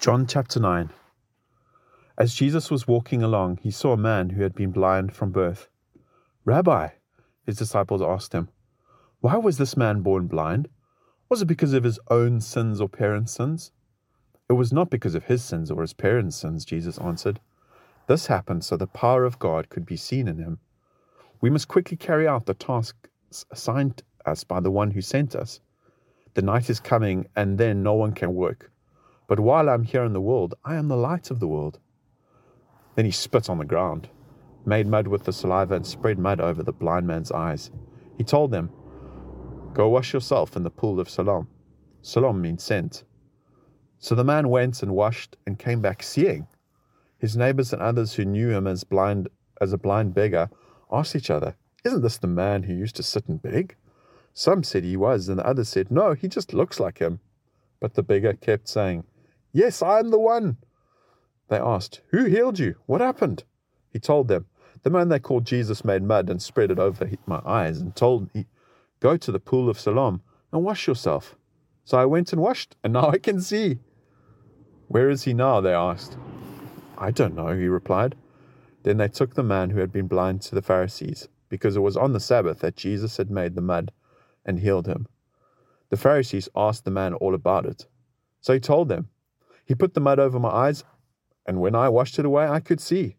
John chapter 9 As Jesus was walking along, he saw a man who had been blind from birth. Rabbi, his disciples asked him, Why was this man born blind? Was it because of his own sins or parents' sins? It was not because of his sins or his parents' sins, Jesus answered. This happened so the power of God could be seen in him. We must quickly carry out the task assigned us by the one who sent us. The night is coming, and then no one can work. But while I'm here in the world, I am the light of the world. Then he spit on the ground, made mud with the saliva, and spread mud over the blind man's eyes. He told them, Go wash yourself in the pool of Siloam. Siloam means sent. So the man went and washed and came back seeing. His neighbors and others who knew him as blind as a blind beggar asked each other, Isn't this the man who used to sit and beg? Some said he was, and the others said, No, he just looks like him. But the beggar kept saying, Yes, I am the one. They asked, Who healed you? What happened? He told them, The man they called Jesus made mud and spread it over my eyes and told me, Go to the pool of Siloam and wash yourself. So I went and washed, and now I can see. Where is he now? They asked. I don't know, he replied. Then they took the man who had been blind to the Pharisees, because it was on the Sabbath that Jesus had made the mud and healed him. The Pharisees asked the man all about it. So he told them, he put the mud over my eyes, and when I washed it away, I could see.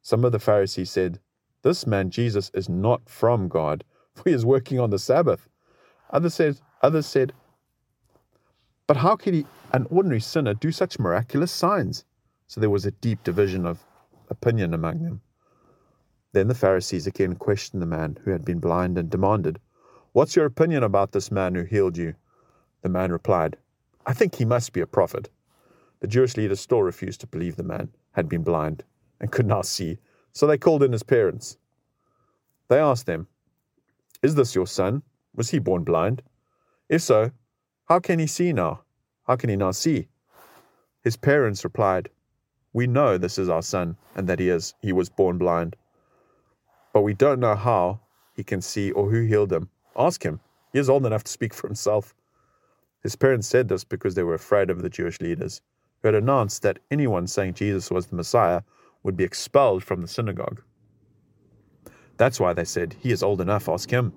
Some of the Pharisees said, This man Jesus is not from God, for he is working on the Sabbath. Others said, others said, But how could he, an ordinary sinner, do such miraculous signs? So there was a deep division of opinion among them. Then the Pharisees again questioned the man who had been blind and demanded, What's your opinion about this man who healed you? The man replied, I think he must be a prophet. The Jewish leaders still refused to believe the man had been blind and could now see, so they called in his parents. They asked them, Is this your son? Was he born blind? If so, how can he see now? How can he now see? His parents replied, We know this is our son and that he is he was born blind. But we don't know how he can see or who healed him. Ask him. He is old enough to speak for himself. His parents said this because they were afraid of the Jewish leaders who had announced that anyone saying Jesus was the Messiah would be expelled from the synagogue. That's why they said, He is old enough, ask him.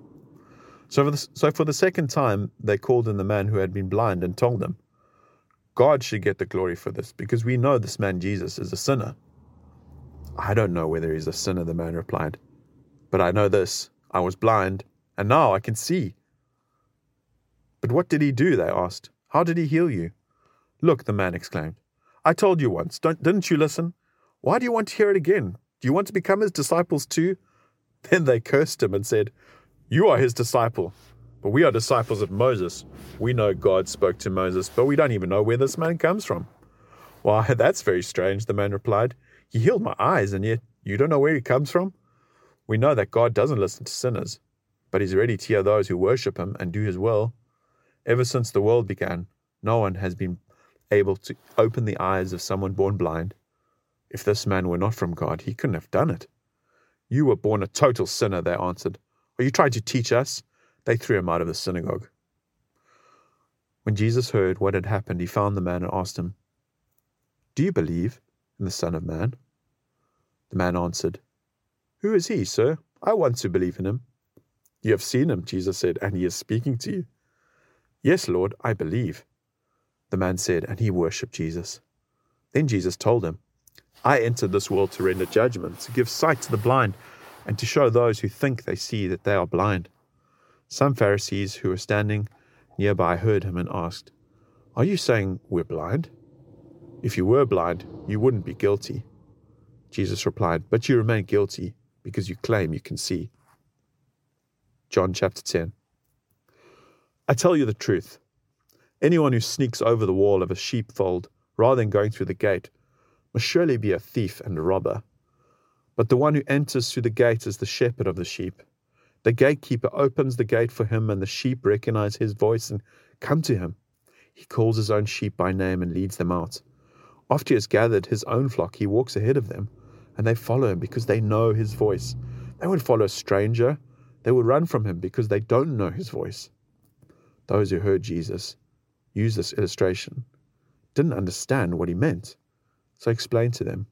So for, the, so for the second time, they called in the man who had been blind and told him, God should get the glory for this, because we know this man Jesus is a sinner. I don't know whether he's a sinner, the man replied. But I know this I was blind, and now I can see. But what did he do? They asked. How did he heal you? Look, the man exclaimed. I told you once, Don't, didn't you listen? Why do you want to hear it again? Do you want to become his disciples too? Then they cursed him and said, You are his disciple, but we are disciples of Moses. We know God spoke to Moses, but we don't even know where this man comes from. Why, that's very strange, the man replied. He healed my eyes, and yet you don't know where he comes from? We know that God doesn't listen to sinners, but he's ready to hear those who worship him and do his will. Ever since the world began, no one has been able to open the eyes of someone born blind. If this man were not from God, he couldn't have done it. You were born a total sinner, they answered. Are you trying to teach us? They threw him out of the synagogue. When Jesus heard what had happened, he found the man and asked him, Do you believe in the Son of Man? The man answered, Who is he, sir? I want to believe in him. You have seen him, Jesus said, and he is speaking to you. Yes, Lord, I believe. The man said, and he worshipped Jesus. Then Jesus told him, I entered this world to render judgment, to give sight to the blind, and to show those who think they see that they are blind. Some Pharisees who were standing nearby heard him and asked, Are you saying we're blind? If you were blind, you wouldn't be guilty. Jesus replied, But you remain guilty because you claim you can see. John chapter 10. I tell you the truth. Anyone who sneaks over the wall of a sheepfold rather than going through the gate must surely be a thief and a robber. But the one who enters through the gate is the shepherd of the sheep. The gatekeeper opens the gate for him, and the sheep recognize his voice and come to him. He calls his own sheep by name and leads them out. After he has gathered his own flock, he walks ahead of them, and they follow him because they know his voice. They would follow a stranger, they would run from him because they don't know his voice. Those who heard Jesus use this illustration didn't understand what he meant. So I explained to them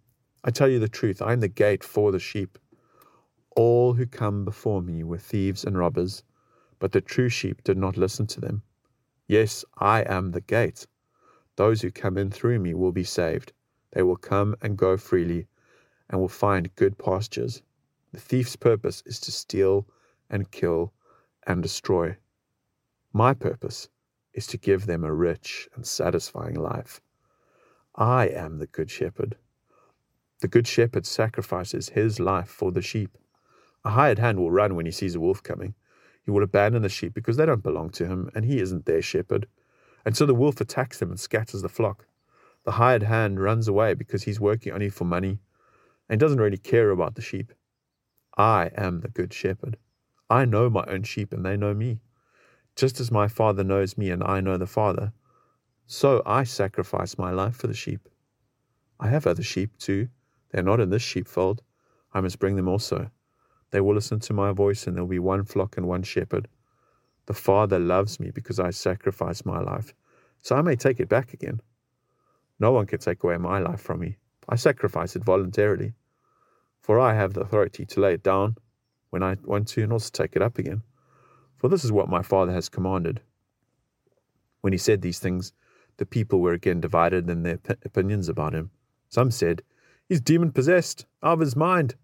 I tell you the truth, I am the gate for the sheep. All who come before me were thieves and robbers, but the true sheep did not listen to them. Yes, I am the gate. Those who come in through me will be saved. They will come and go freely and will find good pastures. The thief's purpose is to steal and kill and destroy. My purpose is to give them a rich and satisfying life. I am the good shepherd. The good shepherd sacrifices his life for the sheep. A hired hand will run when he sees a wolf coming. He will abandon the sheep because they don't belong to him and he isn't their shepherd. And so the wolf attacks them and scatters the flock. The hired hand runs away because he's working only for money and doesn't really care about the sheep. I am the good shepherd. I know my own sheep and they know me. Just as my Father knows me and I know the Father, so I sacrifice my life for the sheep. I have other sheep too. They are not in this sheepfold. I must bring them also. They will listen to my voice, and there will be one flock and one shepherd. The Father loves me because I sacrifice my life, so I may take it back again. No one can take away my life from me. I sacrifice it voluntarily, for I have the authority to lay it down when I want to and also take it up again. For this is what my Father has commanded. When he said these things, the people were again divided in their opinions about him. Some said, He's demon possessed, out of his mind.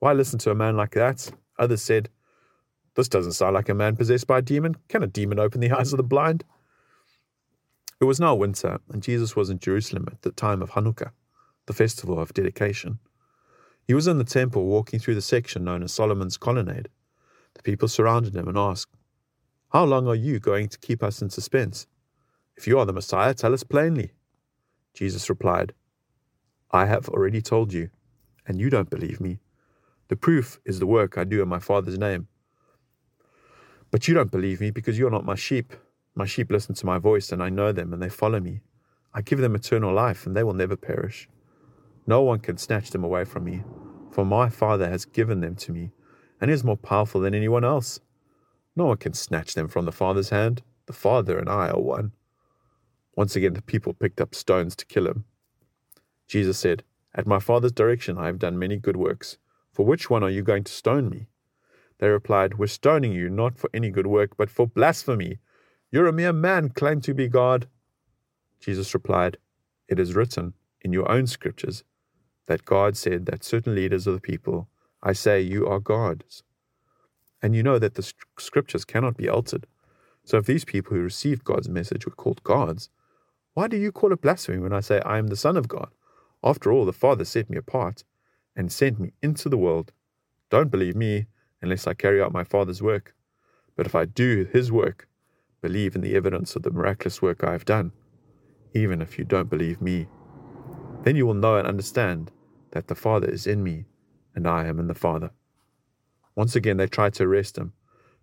Why listen to a man like that? Others said, This doesn't sound like a man possessed by a demon. Can a demon open the eyes of the blind? It was now winter, and Jesus was in Jerusalem at the time of Hanukkah, the festival of dedication. He was in the temple walking through the section known as Solomon's Colonnade. The people surrounded him and asked, How long are you going to keep us in suspense? If you are the Messiah, tell us plainly. Jesus replied, I have already told you, and you don't believe me. The proof is the work I do in my Father's name. But you don't believe me because you're not my sheep. My sheep listen to my voice, and I know them, and they follow me. I give them eternal life, and they will never perish. No one can snatch them away from me, for my Father has given them to me, and is more powerful than anyone else. No one can snatch them from the Father's hand. The Father and I are one. Once again, the people picked up stones to kill him. Jesus said, At my Father's direction I have done many good works. For which one are you going to stone me? They replied, We're stoning you not for any good work, but for blasphemy. You're a mere man, claim to be God. Jesus replied, It is written in your own scriptures that God said that certain leaders of the people, I say, you are gods. And you know that the scriptures cannot be altered. So if these people who received God's message were called gods, why do you call it blasphemy when I say I am the Son of God? After all, the Father set me apart and sent me into the world. Don't believe me unless I carry out my Father's work. But if I do his work, believe in the evidence of the miraculous work I have done, even if you don't believe me. Then you will know and understand that the Father is in me and I am in the Father. Once again they tried to arrest him,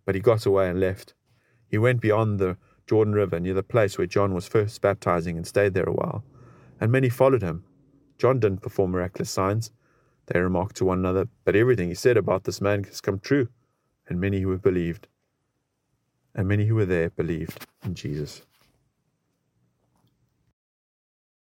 but he got away and left. He went beyond the Jordan River near the place where John was first baptizing and stayed there a while, and many followed him. John didn't perform miraculous signs, they remarked to one another, but everything he said about this man has come true, and many who have believed, and many who were there believed in Jesus.